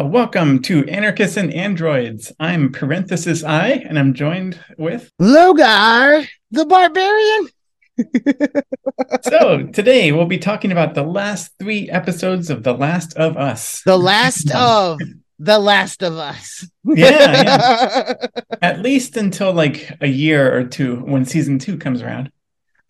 Uh, welcome to Anarchists and Androids. I'm Parenthesis I, and I'm joined with Logar, the barbarian. so today we'll be talking about the last three episodes of The Last of Us. The last of The Last of Us. yeah, yeah. At least until like a year or two when season two comes around.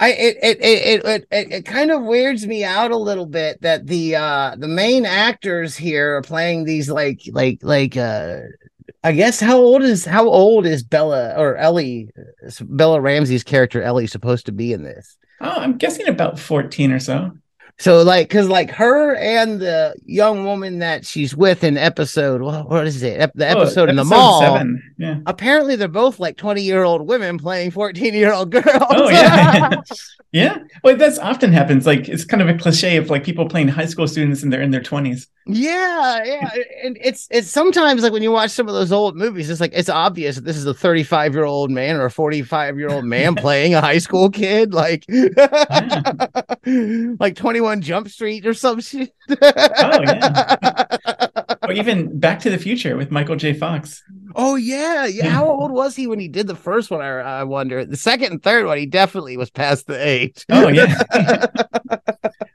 I it it it it it, it kind of weirds me out a little bit that the uh the main actors here are playing these like like like uh I guess how old is how old is Bella or Ellie Bella Ramsey's character Ellie supposed to be in this? Oh, I'm guessing about 14 or so. So like, cause like her and the young woman that she's with in episode, what, what is it? The oh, episode oh, in the mall. Seven. Yeah. Apparently they're both like 20 year old women playing 14 year old girls. Oh yeah. yeah. Well, that's often happens. Like it's kind of a cliche of like people playing high school students and they're in their 20s. Yeah, yeah, and it's it's sometimes like when you watch some of those old movies, it's like it's obvious that this is a 35 year old man or a 45 year old man playing a high school kid, like like 21 Jump Street or some shit. oh yeah, or even Back to the Future with Michael J. Fox. Oh yeah, yeah. How old was he when he did the first one? I, I wonder. The second and third one, he definitely was past the age. Oh yeah,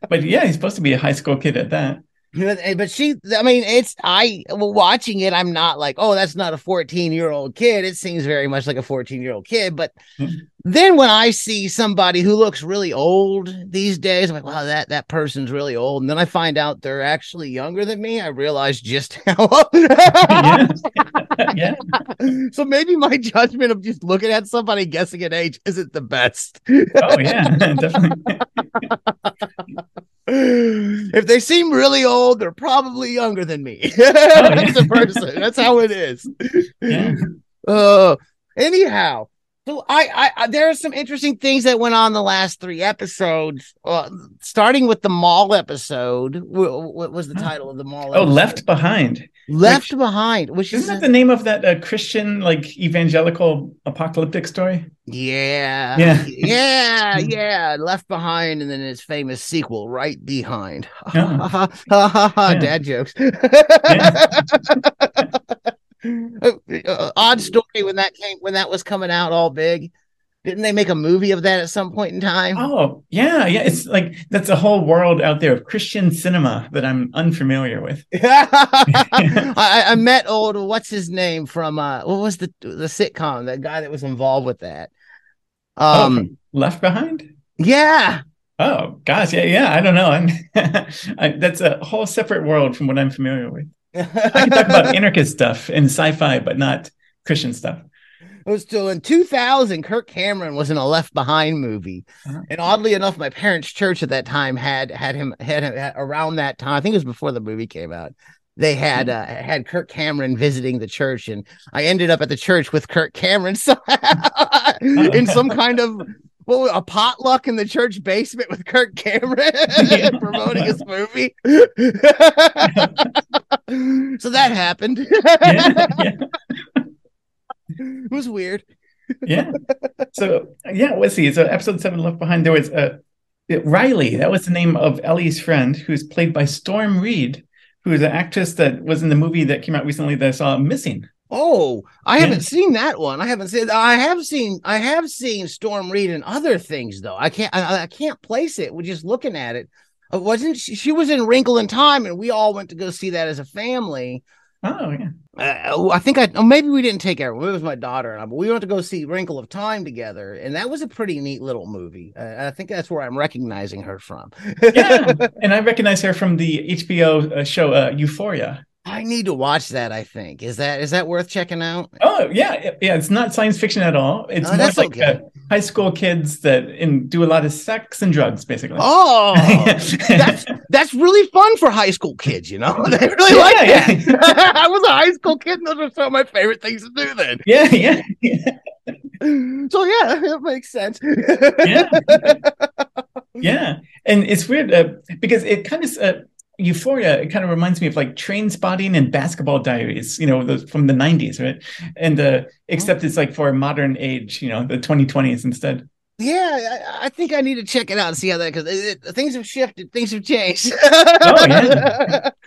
but yeah, he's supposed to be a high school kid at that. Eh, but she, I mean, it's I watching it. I'm not like, oh, that's not a 14 year old kid. It seems very much like a 14 year old kid. But mm-hmm. then when I see somebody who looks really old these days, I'm like, wow, that that person's really old. And then I find out they're actually younger than me. I realize just how old. yeah. yeah. So maybe my judgment of just looking at somebody guessing an age isn't the best. oh yeah, definitely if they seem really old, they're probably younger than me. As a person, that's how it is. Yeah. Uh, anyhow, so I, I, there are some interesting things that went on the last three episodes. Uh, starting with the mall episode. What, what was the title of the mall? Oh, episode? Left Behind. Left Behind. Which isn't is that the name of that uh, Christian like evangelical apocalyptic story? Yeah, yeah, yeah, yeah. Left Behind, and then his famous sequel, Right Behind. Oh. Dad jokes. uh, odd story when that came when that was coming out all big. Didn't they make a movie of that at some point in time? Oh, yeah, yeah. It's like that's a whole world out there of Christian cinema that I'm unfamiliar with. I, I, met old what's his name from uh what was the the sitcom, that guy that was involved with that. Oh, um oh, Left Behind? Yeah. Oh gosh, yeah, yeah. I don't know. I, that's a whole separate world from what I'm familiar with. I can talk about anarchist stuff and sci-fi, but not Christian stuff. It was still in 2000. Kirk Cameron was in a Left Behind movie, uh-huh. and oddly enough, my parents' church at that time had had him had, him, had around that time. I think it was before the movie came out. They had uh, had Kirk Cameron visiting the church, and I ended up at the church with Kirk Cameron somehow in some kind of well, a potluck in the church basement with Kirk Cameron promoting his movie. so that happened. yeah, yeah. It was weird. yeah. So yeah, let's see. So episode seven left behind. There was uh, Riley. That was the name of Ellie's friend, who's played by Storm Reid, who is an actress that was in the movie that came out recently that I saw Missing. Oh, I yeah. haven't seen that one. I haven't seen. I have seen. I have seen Storm Reid and other things though. I can't. I, I can't place it. We're just looking at it. Uh, wasn't she, she was in Wrinkle in Time, and we all went to go see that as a family. Oh yeah. Uh, I think I oh, maybe we didn't take everyone. It was my daughter and I, but we went to go see Wrinkle of Time together, and that was a pretty neat little movie. Uh, I think that's where I'm recognizing her from. yeah, and I recognize her from the HBO uh, show uh, Euphoria. I need to watch that. I think is that is that worth checking out? Oh yeah, yeah. It's not science fiction at all. It's oh, more like okay. Uh, high school kids that in, do a lot of sex and drugs, basically. Oh, that's that's really fun for high school kids. You know, they really yeah, like yeah. that. I was a high school kid, and those were some of my favorite things to do. Then, yeah, yeah. yeah. So yeah, it makes sense. yeah, yeah, and it's weird uh, because it kind of. Uh, Euphoria, it kind of reminds me of like Train Spotting and Basketball Diaries, you know, those from the 90s, right? And uh, except it's like for a modern age, you know, the 2020s instead. Yeah, I, I think I need to check it out and see how that because things have shifted, things have changed. oh, yeah.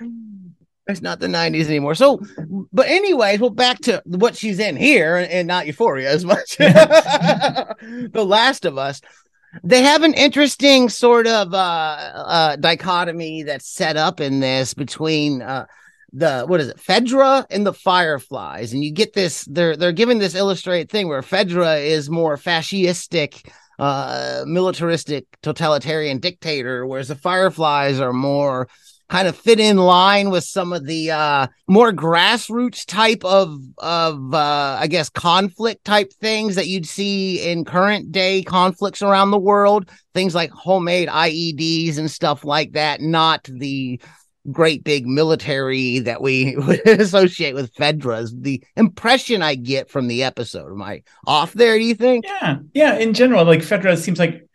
It's not the 90s anymore. So, but anyways, well, back to what she's in here and, and not Euphoria as much. the Last of Us. They have an interesting sort of uh, uh, dichotomy that's set up in this between uh, the what is it, Fedra and the Fireflies, and you get this. They're they're giving this illustrated thing where Fedra is more fascistic, uh, militaristic, totalitarian dictator, whereas the Fireflies are more kind of fit in line with some of the uh more grassroots type of of uh I guess conflict type things that you'd see in current day conflicts around the world things like homemade IEDs and stuff like that not the great big military that we associate with Fedras. The impression I get from the episode. Am I off there, do you think? Yeah. Yeah. In general, like Fedra seems like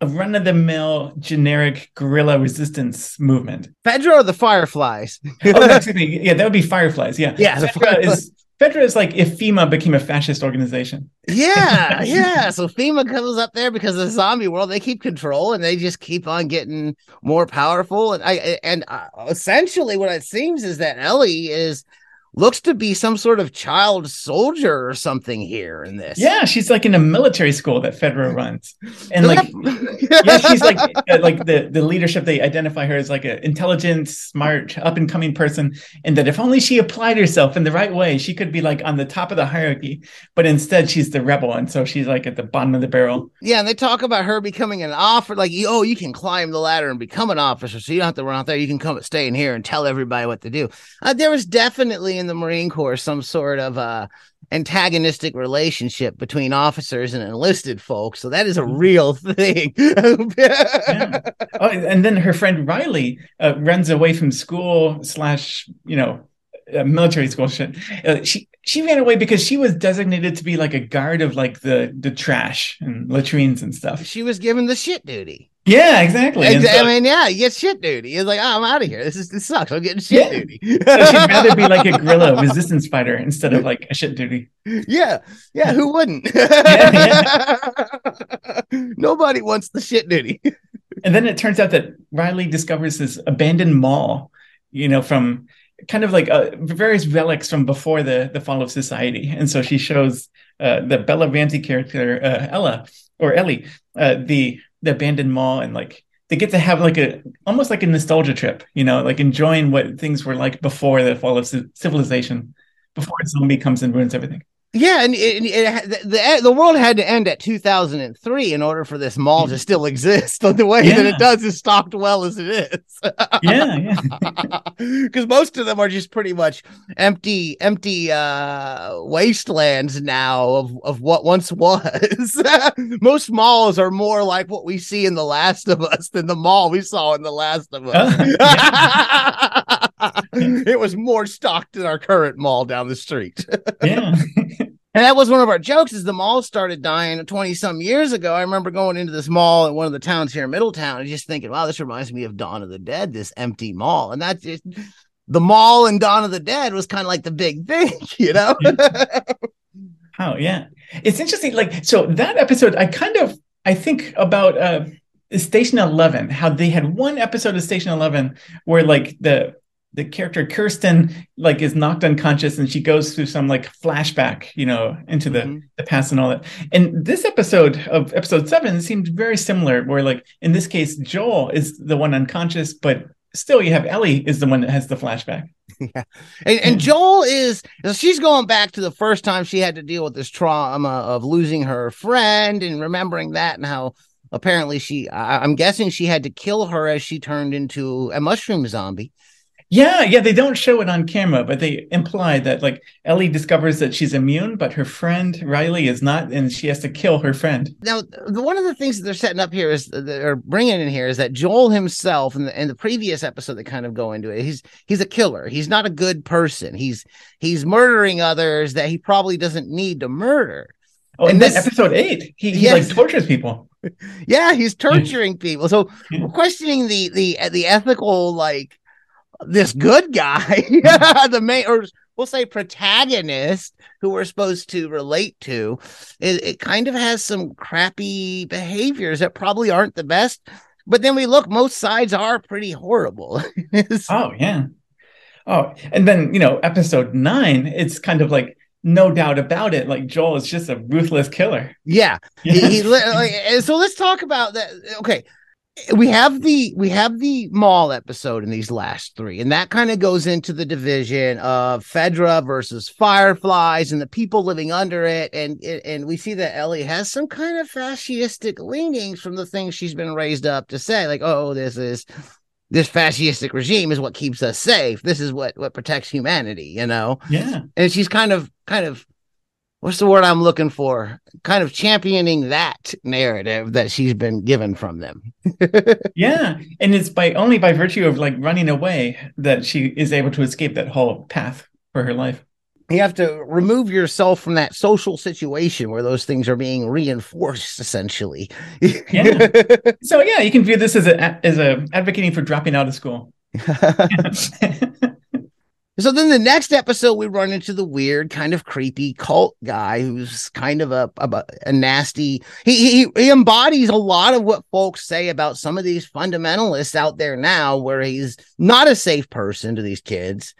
a run of the mill generic guerrilla resistance movement. Fedra or the Fireflies? oh, no, excuse me. Yeah, that would be Fireflies. Yeah. Yeah. Fedra is Fedra is like if FEMA became a fascist organization. Yeah, yeah. So FEMA comes up there because of the zombie world. They keep control and they just keep on getting more powerful. And I and uh, essentially what it seems is that Ellie is looks to be some sort of child soldier or something here in this. Yeah, she's like in a military school that Fedra runs, and like, yeah, she's like uh, like the the leadership. They identify her as like an intelligent, smart, up and coming person, and that if only she applied herself in the right way, she could be like on the top of the hierarchy. But instead, she's the rebel, and so she's like at the bottom of the barrel. Yeah, and they talk about her becoming an officer, like oh, you can climb the ladder and become an officer, so you don't have to run out there. You can come stay in here and tell everybody what to do. Uh, there was definitely in the Marine Corps some sort of uh, antagonistic relationship between officers and enlisted folks. So that is a mm-hmm. real thing. yeah. Oh, and then her friend Riley uh, runs away from school slash, you know, uh, military school shit. Uh, she she ran away because she was designated to be like a guard of like the the trash and latrines and stuff. She was given the shit duty. Yeah, exactly. Exa- so, I mean, yeah, you get shit duty. He's like, oh, I'm out of here. This is this sucks. I'm getting shit yeah. duty. so she'd rather be like a guerrilla resistance fighter instead of like a shit duty. Yeah, yeah. Who wouldn't? yeah, yeah. Nobody wants the shit duty. and then it turns out that Riley discovers this abandoned mall. You know, from kind of like uh, various relics from before the the fall of society, and so she shows uh, the Bella Ramsey character uh, Ella or Ellie uh, the the abandoned mall and like they get to have like a almost like a nostalgia trip, you know, like enjoying what things were like before the fall of civilization, before a zombie comes and ruins everything. Yeah, and it, it, the the world had to end at 2003 in order for this mall to still exist. the way yeah. that it does is stocked well as it is. yeah, yeah. Because most of them are just pretty much empty, empty uh, wastelands now of of what once was. most malls are more like what we see in The Last of Us than the mall we saw in The Last of Us. Uh, it was more stocked than our current mall down the street. yeah. And that was one of our jokes is the mall started dying 20 some years ago. I remember going into this mall in one of the towns here in Middletown and just thinking, wow, this reminds me of Dawn of the Dead, this empty mall. And that's just the mall and Dawn of the Dead was kind of like the big thing, you know? oh, yeah. It's interesting. Like, so that episode, I kind of, I think about uh, Station 11, how they had one episode of Station 11 where like the, the character Kirsten like is knocked unconscious and she goes through some like flashback, you know, into the mm-hmm. the past and all that. And this episode of episode seven seemed very similar, where like in this case, Joel is the one unconscious, but still you have Ellie is the one that has the flashback. Yeah. And, and Joel is she's going back to the first time she had to deal with this trauma of losing her friend and remembering that and how apparently she I, I'm guessing she had to kill her as she turned into a mushroom zombie. Yeah, yeah, they don't show it on camera, but they imply that like Ellie discovers that she's immune, but her friend Riley is not, and she has to kill her friend. Now, one of the things that they're setting up here is they're bringing in here is that Joel himself, in the, in the previous episode, they kind of go into it. He's he's a killer. He's not a good person. He's he's murdering others that he probably doesn't need to murder. Oh, and this episode eight, he, he yes. like tortures people. yeah, he's torturing people. So questioning the the the ethical like this good guy, mm-hmm. the main or we'll say protagonist who we're supposed to relate to, it, it kind of has some crappy behaviors that probably aren't the best. But then we look, most sides are pretty horrible. oh yeah. Oh, and then you know, episode nine, it's kind of like no doubt about it. Like Joel is just a ruthless killer. Yeah, yeah. He, he, like, so let's talk about that. Okay, we have the we have the mall episode in these last three, and that kind of goes into the division of Fedra versus Fireflies and the people living under it, and and we see that Ellie has some kind of fascistic leanings from the things she's been raised up to say, like, oh, this is this fascistic regime is what keeps us safe. This is what what protects humanity, you know. Yeah, and she's kind of kind of what's the word I'm looking for? Kind of championing that narrative that she's been given from them. yeah, and it's by only by virtue of like running away that she is able to escape that whole path for her life. You have to remove yourself from that social situation where those things are being reinforced, essentially. yeah. So yeah, you can view this as a as a advocating for dropping out of school. So then the next episode, we run into the weird, kind of creepy cult guy who's kind of a, a, a nasty. He, he he embodies a lot of what folks say about some of these fundamentalists out there now, where he's not a safe person to these kids,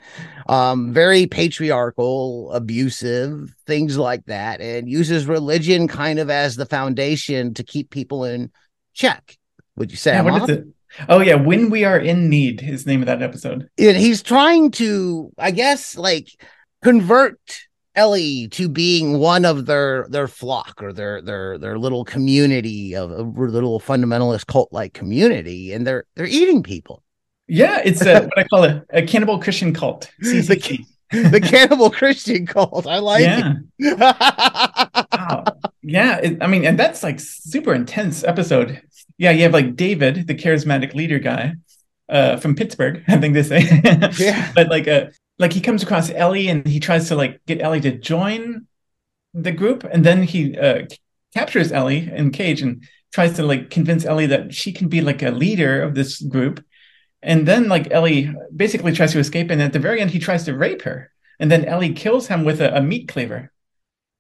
um, very patriarchal, abusive, things like that, and uses religion kind of as the foundation to keep people in check. Would you say? Yeah, what it? Oh yeah, when we are in need is the name of that episode. And he's trying to, I guess, like convert Ellie to being one of their their flock or their their their little community of a little fundamentalist cult like community, and they're they're eating people. Yeah, it's a, what I call a, a cannibal Christian cult. the, the cannibal Christian cult. I like yeah. it. Yeah, it, I mean, and that's like super intense episode yeah, you have like David, the charismatic leader guy uh, from Pittsburgh, I think they say. yeah. But like, uh, like he comes across Ellie and he tries to like get Ellie to join the group, and then he uh, captures Ellie in cage and tries to like convince Ellie that she can be like a leader of this group. And then like Ellie basically tries to escape, and at the very end he tries to rape her, and then Ellie kills him with a, a meat cleaver.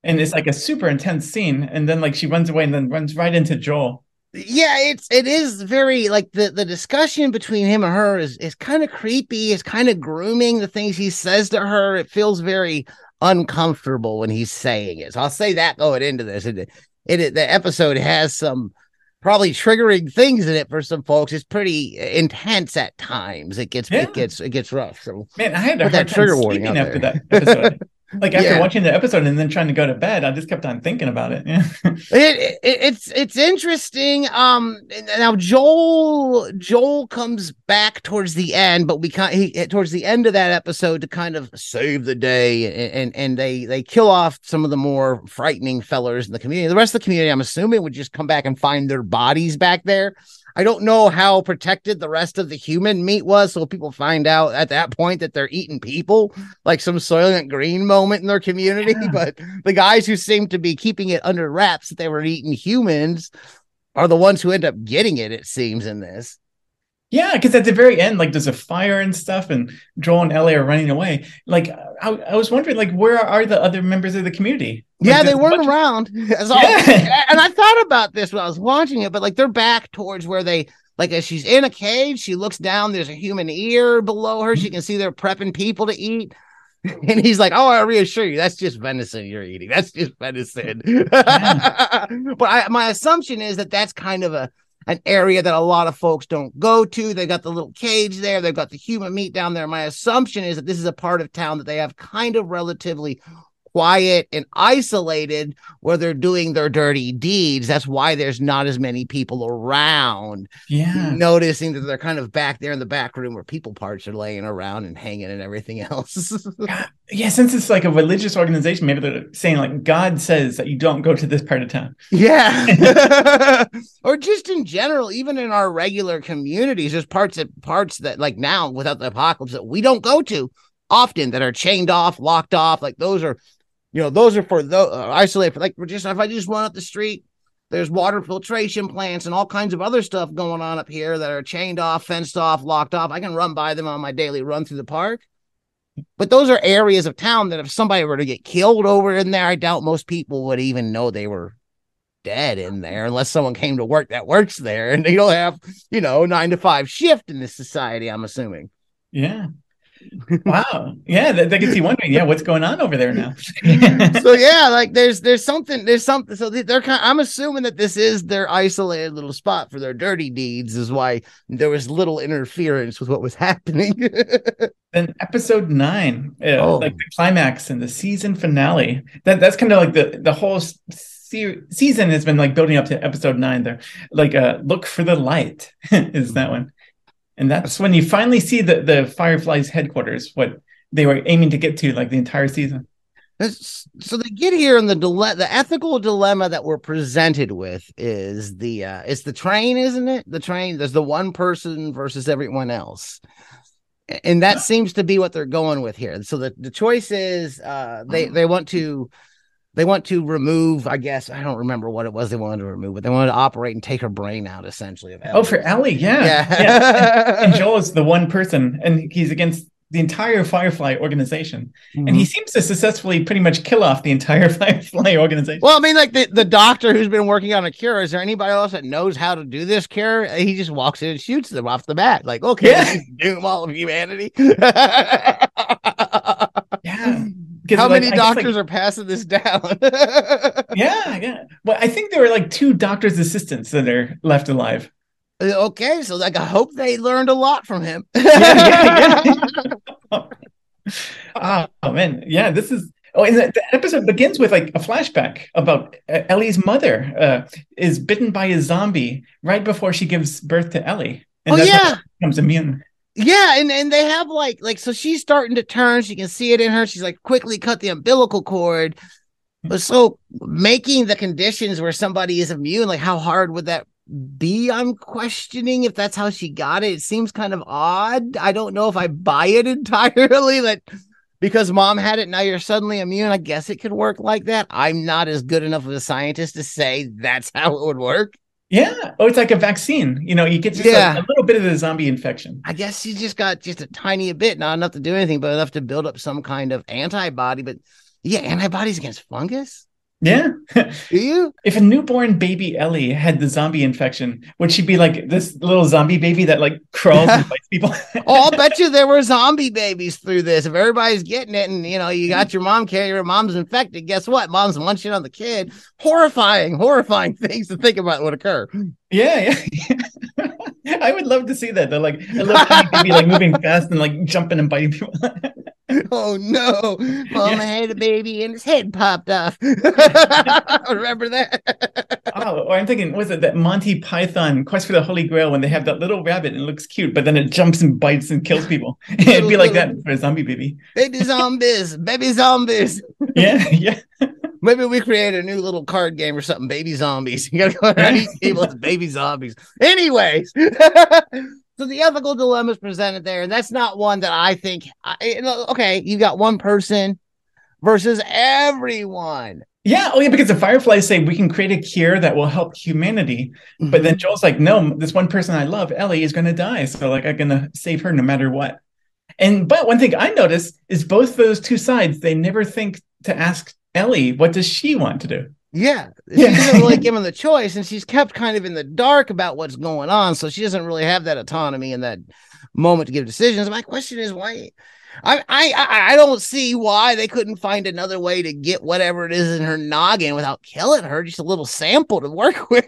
And it's like a super intense scene, and then like she runs away and then runs right into Joel. Yeah it's it is very like the the discussion between him and her is is kind of creepy it's kind of grooming the things he says to her it feels very uncomfortable when he's saying it. So i'll say that going into this it, it, it the episode has some probably triggering things in it for some folks. It's pretty uh, intense at times. It gets yeah. it gets it gets rough so man i had a hard that trigger warning after that episode like after yeah. watching the episode and then trying to go to bed, I just kept on thinking about it. Yeah. it, it, it's it's interesting. Um, now Joel Joel comes back towards the end, but we kind he towards the end of that episode to kind of save the day, and, and and they they kill off some of the more frightening fellers in the community. The rest of the community, I'm assuming, would just come back and find their bodies back there. I don't know how protected the rest of the human meat was. So people find out at that point that they're eating people, like some Soylent Green moment in their community. Yeah. But the guys who seem to be keeping it under wraps that they were eating humans are the ones who end up getting it, it seems, in this. Yeah, because at the very end, like there's a fire and stuff, and Joel and Ellie are running away. Like I, I was wondering, like where are the other members of the community? Like, yeah, they weren't around. Of... yeah. and I thought about this when I was watching it, but like they're back towards where they like as she's in a cage, she looks down. There's a human ear below her. She can see they're prepping people to eat. And he's like, "Oh, I reassure you, that's just venison you're eating. That's just venison." Yeah. but I, my assumption is that that's kind of a an area that a lot of folks don't go to. They got the little cage there. They've got the human meat down there. My assumption is that this is a part of town that they have kind of relatively quiet and isolated where they're doing their dirty deeds. That's why there's not as many people around. Yeah. Noticing that they're kind of back there in the back room where people parts are laying around and hanging and everything else. yeah, since it's like a religious organization, maybe they're saying like God says that you don't go to this part of town. Yeah. or just in general, even in our regular communities, there's parts that parts that like now without the apocalypse that we don't go to often that are chained off, locked off. Like those are you know, those are for the uh, isolated. Like, just if I just run up the street, there's water filtration plants and all kinds of other stuff going on up here that are chained off, fenced off, locked off. I can run by them on my daily run through the park. But those are areas of town that if somebody were to get killed over in there, I doubt most people would even know they were dead in there unless someone came to work that works there and they don't have, you know, nine to five shift in this society, I'm assuming. Yeah. Wow. Yeah, that, that gets you wondering. Yeah, what's going on over there now? so yeah, like there's there's something there's something. So they're kind. Of, I'm assuming that this is their isolated little spot for their dirty deeds. Is why there was little interference with what was happening. then episode nine, uh, oh. like the climax and the season finale. That that's kind of like the the whole. Se- season has been like building up to episode nine there like uh look for the light is that one and that's when you finally see the the Fireflies headquarters, what they were aiming to get to, like the entire season. So they get here, and the dile- the ethical dilemma that we're presented with is the uh, it's the train, isn't it? The train. There's the one person versus everyone else, and that seems to be what they're going with here. So the the choice is uh, they they want to they want to remove, I guess, I don't remember what it was they wanted to remove, but they wanted to operate and take her brain out essentially. Of Ellie. Oh, for Ellie, yeah. Yeah. yeah. And, and Joel is the one person, and he's against the entire Firefly organization. Mm-hmm. And he seems to successfully pretty much kill off the entire Firefly organization. Well, I mean, like the, the doctor who's been working on a cure, is there anybody else that knows how to do this cure? He just walks in and shoots them off the bat. Like, okay, yeah. doom all of humanity. How like, many doctors like, are passing this down? yeah, yeah. Well, I think there were like two doctors' assistants that are left alive. Uh, okay, so like I hope they learned a lot from him. yeah, yeah, yeah. oh man, yeah. This is oh, and the, the, episode begins with like a flashback about uh, Ellie's mother uh, is bitten by a zombie right before she gives birth to Ellie. And oh yeah, becomes immune. Yeah, and and they have like like so she's starting to turn. She can see it in her. She's like quickly cut the umbilical cord. But so making the conditions where somebody is immune, like how hard would that be? I'm questioning if that's how she got it. It seems kind of odd. I don't know if I buy it entirely. That because mom had it, now you're suddenly immune. I guess it could work like that. I'm not as good enough of a scientist to say that's how it would work. Yeah. Oh, it's like a vaccine. You know, you get just yeah. like a little bit of the zombie infection. I guess you just got just a tiny bit, not enough to do anything, but enough to build up some kind of antibody. But yeah, antibodies against fungus. Yeah. Do you? If a newborn baby Ellie had the zombie infection, would she be like this little zombie baby that like crawls and bites people? oh, I'll bet you there were zombie babies through this. If everybody's getting it and you know you got your mom carrier, mom's infected, guess what? Mom's munching on the kid. Horrifying, horrifying things to think about would occur. Yeah, yeah. I would love to see that. They're like a little baby like moving fast and like jumping and biting people. oh no, mom yeah. had a baby and his head popped off. Remember that? Oh, oh, I'm thinking, was it that Monty Python Quest for the Holy Grail when they have that little rabbit and it looks cute, but then it jumps and bites and kills people? It'd be like that for a zombie baby. Baby zombies, baby zombies. yeah, yeah. Maybe we create a new little card game or something. Baby zombies. You gotta go around each table as baby zombies. Anyways. So the ethical dilemma is presented there, and that's not one that I think. I, okay, you got one person versus everyone. Yeah, oh yeah, because the Fireflies say we can create a cure that will help humanity, mm-hmm. but then. Joel's like, no, this one person I love, Ellie, is going to die, so like I'm going to save her no matter what. And but one thing I notice is both those two sides they never think to ask Ellie what does she want to do. Yeah, she yeah. doesn't really give him the choice, and she's kept kind of in the dark about what's going on, so she doesn't really have that autonomy in that moment to give decisions. My question is why. I, I I don't see why they couldn't find another way to get whatever it is in her noggin without killing her. Just a little sample to work with.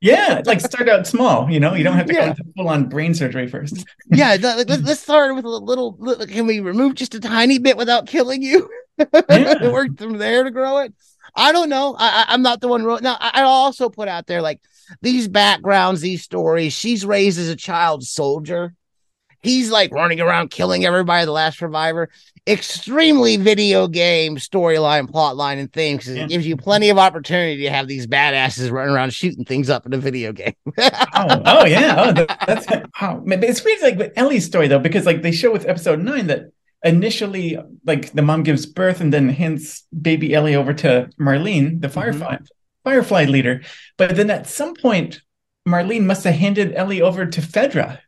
Yeah, like start out small. You know, you don't have to yeah. go into full on brain surgery first. yeah, let's, let's start with a little, little. Can we remove just a tiny bit without killing you? Yeah. Work from there to grow it. I don't know. I, am not the one wrote. Now, I, I also put out there like these backgrounds, these stories. She's raised as a child soldier. He's like running around killing everybody, the last survivor. Extremely video game storyline, plotline, and because yeah. it gives you plenty of opportunity to have these badasses running around shooting things up in a video game. oh, oh, yeah. Oh, that, that's oh, it's weird like with Ellie's story though, because like they show with episode nine that initially like the mom gives birth and then hands baby Ellie over to Marlene, the firefly mm-hmm. firefly leader. But then at some point, Marlene must have handed Ellie over to Fedra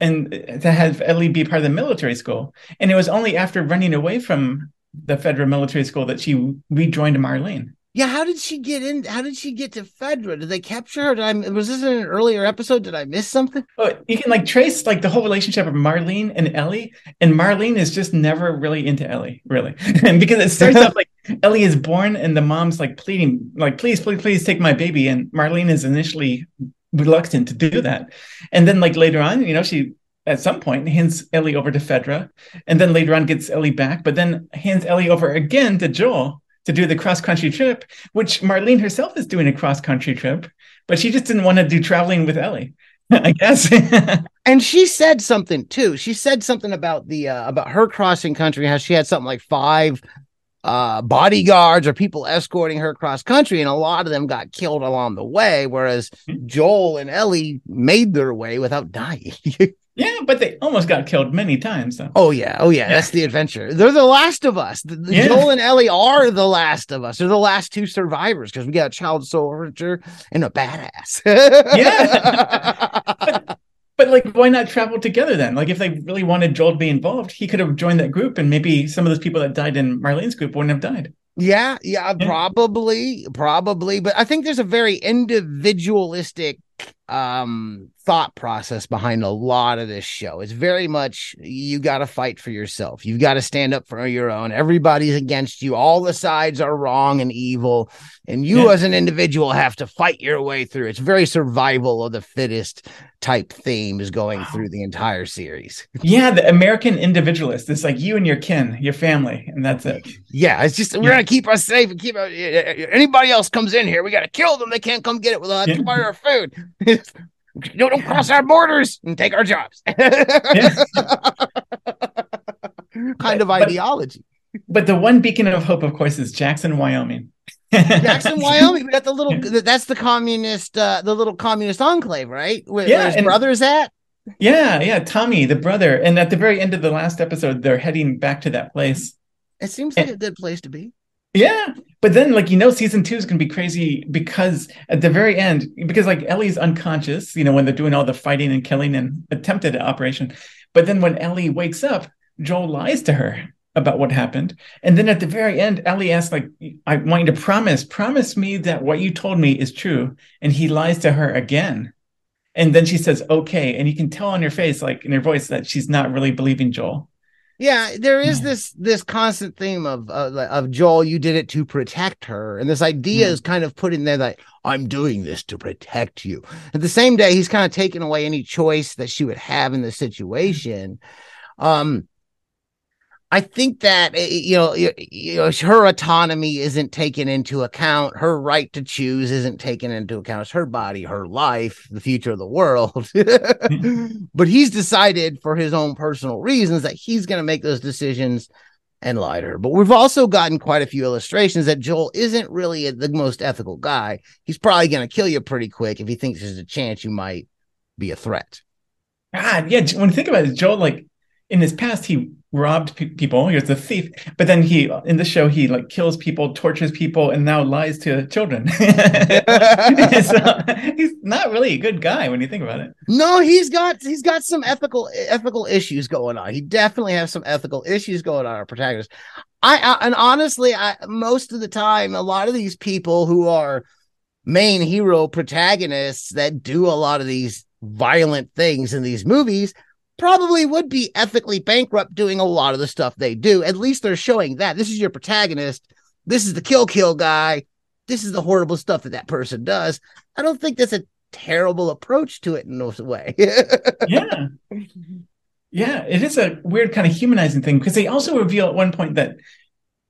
and to have Ellie be part of the military school. And it was only after running away from the Fedra military school that she rejoined Marlene. Yeah, how did she get in? How did she get to Fedra? Did they capture her? Did I was this in an earlier episode? Did I miss something? Oh, you can like trace like the whole relationship of Marlene and Ellie, and Marlene is just never really into Ellie, really, and because it starts off like Ellie is born and the mom's like pleading, like please, please, please take my baby, and Marlene is initially reluctant to do that, and then like later on, you know, she at some point hands Ellie over to Fedra, and then later on gets Ellie back, but then hands Ellie over again to Joel to do the cross country trip, which Marlene herself is doing a cross country trip, but she just didn't want to do traveling with Ellie. I guess. and she said something too. She said something about the uh, about her crossing country, how she had something like five uh, bodyguards or people escorting her cross country, and a lot of them got killed along the way, whereas hmm. Joel and Ellie made their way without dying. Yeah, but they almost got killed many times, though. Oh yeah, oh yeah, yeah. that's the adventure. They're the last of us. The, the yeah. Joel and Ellie are the last of us. They're the last two survivors because we got a child soldier and a badass. yeah, but, but like, why not travel together then? Like, if they really wanted Joel to be involved, he could have joined that group, and maybe some of those people that died in Marlene's group wouldn't have died. Yeah, yeah, yeah, probably, probably. But I think there's a very individualistic um thought process behind a lot of this show. It's very much you got to fight for yourself. You've got to stand up for your own. Everybody's against you. All the sides are wrong and evil, and you yeah. as an individual have to fight your way through. It's very survival of the fittest type theme is going wow. through the entire series. Yeah, the American individualist. It's like you and your kin, your family, and that's it. Yeah, it's just we're gonna keep us safe and keep anybody else comes in here, we gotta kill them. They can't come get it without yeah. our food. don't, don't cross our borders and take our jobs. kind of ideology. But the one beacon of hope, of course, is Jackson, Wyoming. Jackson, Wyoming. We got the little. That's the communist. Uh, the little communist enclave, right? Where, yeah, his brother's at. Yeah, yeah. Tommy, the brother, and at the very end of the last episode, they're heading back to that place. It seems like and, a good place to be. Yeah, but then like you know, season two is gonna be crazy because at the very end, because like Ellie's unconscious, you know, when they're doing all the fighting and killing and attempted operation, but then when Ellie wakes up, Joel lies to her about what happened, and then at the very end, Ellie asks like, "I want you to promise, promise me that what you told me is true," and he lies to her again. And then she says, okay. And you can tell on her face, like in her voice, that she's not really believing Joel. Yeah, there is this this constant theme of uh, of Joel. You did it to protect her, and this idea mm. is kind of put in there that I'm doing this to protect you. At the same day, he's kind of taken away any choice that she would have in the situation. Um, I think that eh, you know, you know, her autonomy isn't taken into account. Her right to choose isn't taken into account. It's her body, her life, the future of the world. but he's decided for his own personal reasons that he's going to make those decisions and lie to her. But we've also gotten quite a few illustrations that Joel isn't really the most ethical guy. He's probably going to kill you pretty quick if he thinks there's a chance you might be a threat. God, yeah. When you think about it, Joel, like in his past, he robbed pe- people. He was a thief, but then he in the show he like kills people, tortures people, and now lies to children. so, he's not really a good guy when you think about it. No, he's got he's got some ethical ethical issues going on. He definitely has some ethical issues going on. Our protagonist, I, I and honestly, I most of the time, a lot of these people who are main hero protagonists that do a lot of these violent things in these movies probably would be ethically bankrupt doing a lot of the stuff they do. At least they're showing that this is your protagonist. This is the kill kill guy. This is the horrible stuff that that person does. I don't think that's a terrible approach to it in no way. yeah. Yeah, it is a weird kind of humanizing thing because they also reveal at one point that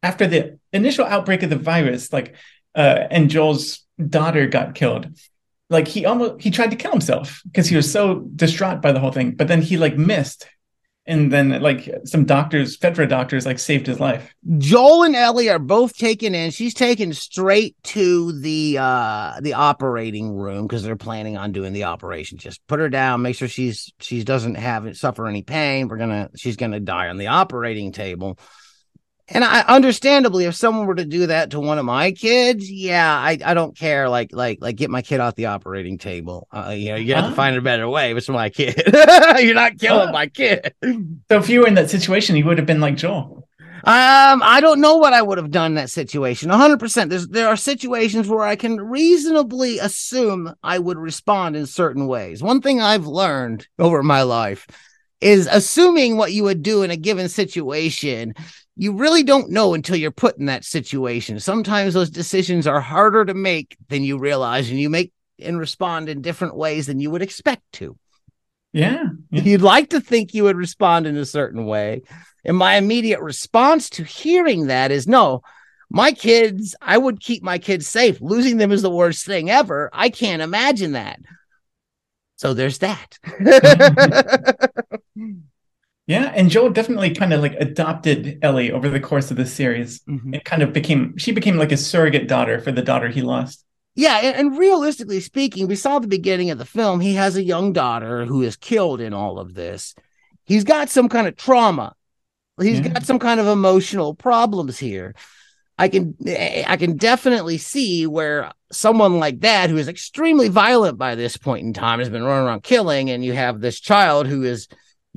after the initial outbreak of the virus, like, uh, and Joel's daughter got killed, like he almost he tried to kill himself because he was so distraught by the whole thing but then he like missed. And then like some doctors fedra doctors like saved his life. Joel and ellie are both taken in. She's taken straight to the uh the operating room because they're planning on doing the operation. Just put her down make sure she's she doesn't have suffer any pain. We're gonna she's gonna die on the operating table and I understandably, if someone were to do that to one of my kids, yeah, I, I don't care. Like like like get my kid off the operating table. Uh, you know, you have to find a better way. It's my kid. You're not killing my kid. So if you were in that situation, you would have been like Joel. Um, I don't know what I would have done in that situation. 100%. There's there are situations where I can reasonably assume I would respond in certain ways. One thing I've learned over my life is assuming what you would do in a given situation. You really don't know until you're put in that situation. Sometimes those decisions are harder to make than you realize, and you make and respond in different ways than you would expect to. Yeah, yeah. You'd like to think you would respond in a certain way. And my immediate response to hearing that is no, my kids, I would keep my kids safe. Losing them is the worst thing ever. I can't imagine that. So there's that. yeah, and Joel definitely kind of like adopted Ellie over the course of the series. Mhm. It kind of became she became like a surrogate daughter for the daughter he lost. Yeah, and, and realistically speaking, we saw the beginning of the film. He has a young daughter who is killed in all of this. He's got some kind of trauma. He's Yeah. got some kind of emotional problems here. I can I can definitely see where someone like that who is extremely violent by this point in time has been running around killing, and you have this child who is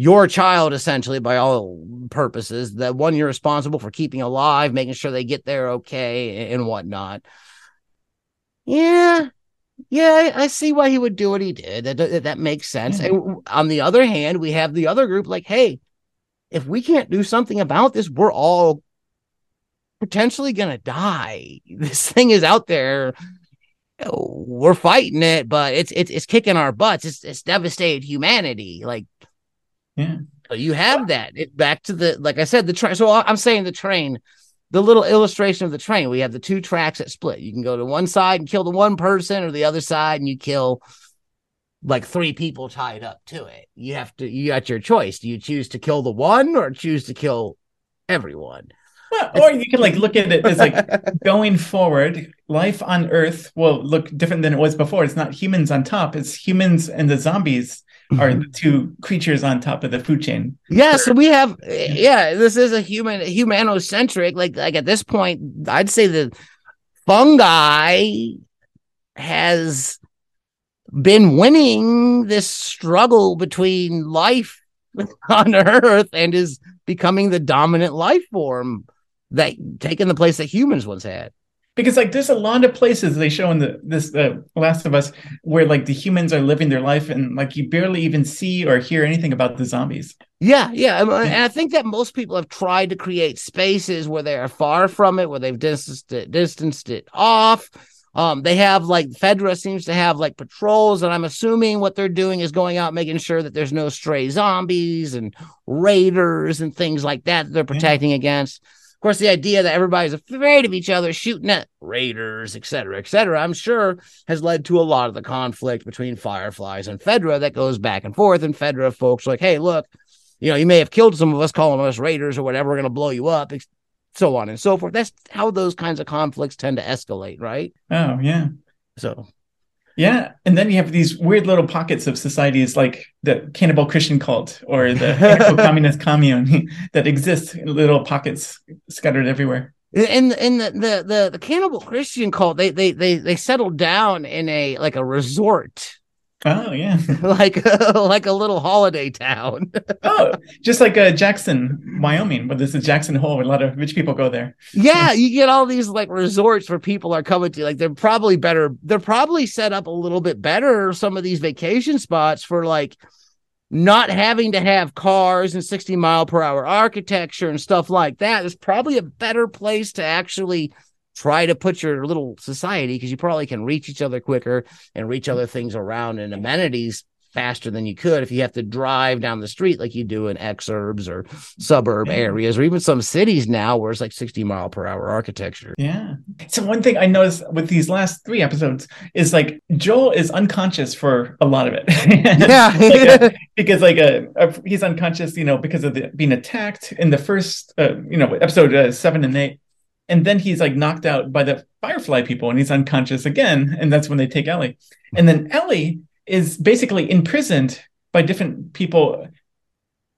your child essentially by all purposes, the one you're responsible for keeping alive, making sure they get there okay and whatnot. Yeah, yeah, I, see why he would do what he did. That that, that makes sense. Yeah. And on the other hand, we have the other group like, hey, if we can't do something about this, we're all potentially gonna die. This thing is out there. We're fighting it, but it's it's it's kicking our butts. It's it's devastated humanity. Like, Yeah. so you have that. It back to the like I said, the train. So I'm saying the train, the little illustration of the train. We have the two tracks that split. You can go to one side and kill the one person, or the other side and you kill like three people tied up to it. You have to. You got your choice. Do you choose to kill the one or choose to kill everyone? Well, or you can like look at it as like going forward, life on Earth will look different than it was before. It's not humans on top; it's humans and the zombies are the mm-hmm. two creatures on top of the food chain. Yeah, so we have yeah, this is a human humanocentric. Like like at this point, I'd say the fungi has been winning this struggle between life on Earth and is becoming the dominant life form that taking the place that humans once had. Because like there's a lot of places they show in the this uh, Last of Us where like the humans are living their life and like you barely even see or hear anything about the zombies. Yeah, yeah, um, and I think that most people have tried to create spaces where they are far from it, where they've distanced it, distanced it off. Um, they have like Fedra seems to have like patrols, and I'm assuming what they're doing is going out making sure that there's no stray zombies and raiders and things like that, that they're protecting against. Of course, the idea that everybody's afraid of each other, shooting at raiders, et cetera, et cetera, I'm sure has led to a lot of the conflict between Fireflies and Fedra that goes back and forth. And Fedra folks like, hey, look, you know, you may have killed some of us calling us raiders or whatever. We're going to blow you up, so on and so forth. That's how those kinds of conflicts tend to escalate, right? Oh yeah. So, Yeah, and then you have these weird little pockets of societies like the cannibal Christian cult or the anarcho-communist commune that exist in little pockets scattered everywhere. and and the the the, the cannibal Christian cult, they they they they settled down in a like a resort, Oh yeah. like like a little holiday town. Oh, just like uh, Jackson, Wyoming, but this is Jackson Hole. where A lot of rich people go there. yeah, you get all these like resorts where people are coming to. Like they're probably better. They're probably set up a little bit better. Some of these vacation spots for like not having to have cars and 60 mile per hour architecture and stuff like that. It's probably a better place to actually try to put your little society because you probably can reach each other quicker and reach other things around and amenities faster than you could if you have to drive down the street like you do in exurbs or suburb areas or even some cities now where it's like 60 mile per hour architecture. Yeah. So one thing I noticed with these last three episodes is like Joel is unconscious for a lot of it. Yeah. Like, uh, because like uh, uh, he's unconscious, you know, because of the, being attacked in the first, uh, you know, episode uh, seven and eight, and then he's like knocked out by the Firefly people, and he's unconscious again, and that's when they take Ellie, and then Ellie is basically imprisoned by different people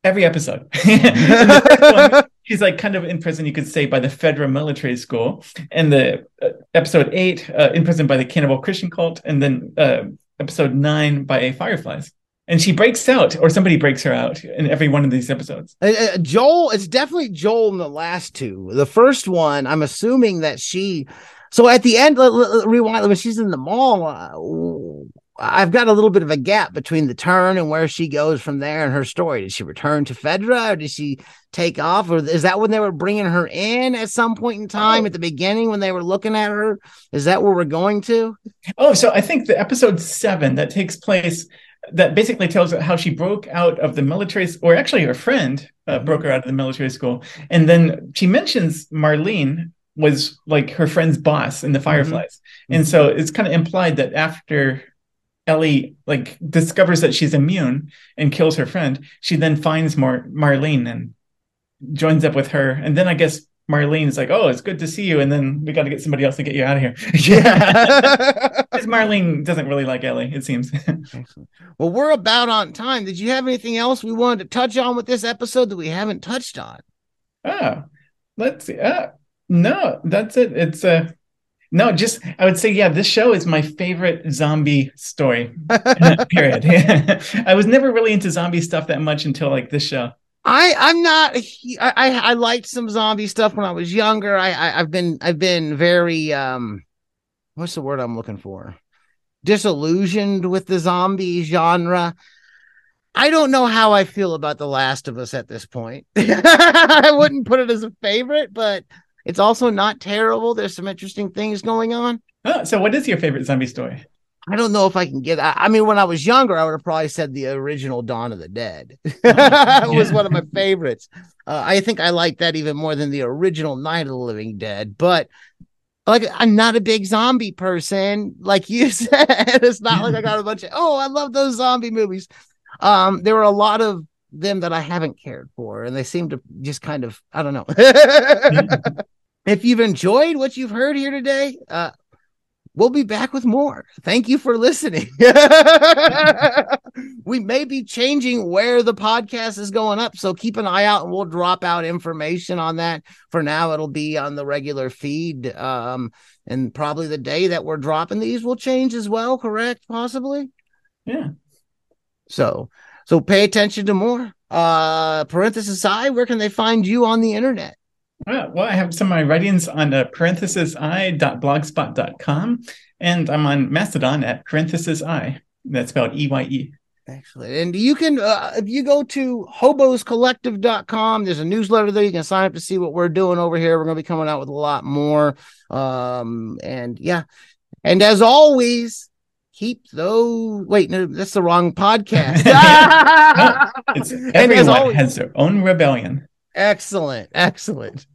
every episode. One, she's like kind of in prison, you could say, by the Fedra Military School, and the uh, episode eight, uh, imprisoned by the Cannibal Christian Cult, and then uh, episode nine by a Fireflies. And she breaks out, or somebody breaks her out in every one of these episodes. Uh, uh, Joel, it's definitely Joel in the last two. The first one, I'm assuming that she. So at the end, rewind when she's in the mall. Uh, I've got a little bit of a gap between the turn and where she goes from there and her story. Did she return to Fedra or did she take off? Or is that when they were bringing her in at some point in time oh. at the beginning when they were looking at her? Is that where we're going to? Oh, so I think the episode seven that takes place that basically tells how she broke out of the military, or actually her friend uh, broke her out of the military school. And then she mentions Marlene was like her friend's boss in the mm-hmm. Fireflies. Mm-hmm. And so it's kind of implied that after Ellie like discovers that she's immune and kills her friend, she then finds Mar- Marlene and joins up with her. And then I guess Marlene's like, "Oh, it's good to see you," and then we got to get somebody else to get you out of here. Yeah, because Marlene doesn't really like Ellie, it seems. well, we're about on time. Did you have anything else we wanted to touch on with this episode that we haven't touched on? Oh, let's see. Uh, no, that's it. It's a. Uh, no, just I would say, yeah, this show is my favorite zombie story. period. I was never really into zombie stuff that much until like this show. I I'm not I I liked some zombie stuff when I was younger. I, I have been I've been very um what's the word I'm looking for? Disillusioned with the zombie genre. I don't know how I feel about The Last of Us at this point. I wouldn't put it as a favorite, but it's also not terrible. There's some interesting things going on. Oh, so, what is your favorite zombie story? I don't know if I can get. I, I mean, when I was younger, I would have probably said the original Dawn of the Dead oh, was one of my favorites. Uh, I think I like that even more than the original Night of the Living Dead. But like, I'm not a big zombie person, like you said. it's not like I got a bunch of. Oh, I love those zombie movies. Um, there were a lot of them that I haven't cared for, and they seem to just kind of. I don't know. if you've enjoyed what you've heard here today, uh, we'll be back with more. Thank you for listening. we may be changing where the podcast is going up, so keep an eye out and we'll drop out information on that. For now, it'll be on the regular feed. Um, and probably the day that we're dropping these will change as well, correct? Possibly. Yeah. So so pay attention to more. Uh parenthesis I, where can they find you on the internet? Uh, well, I have some of my writings on uh, parenthesisi.blogspot.com, and I'm on Mastodon at parenthesis eye. That's spelled E Y E. Excellent. And you can, uh, if you go to hoboscollective.com, there's a newsletter there. You can sign up to see what we're doing over here. We're going to be coming out with a lot more. Um, and yeah. And as always, keep those. Wait, no, that's the wrong podcast. no, everyone always, has their own rebellion. Excellent. Excellent.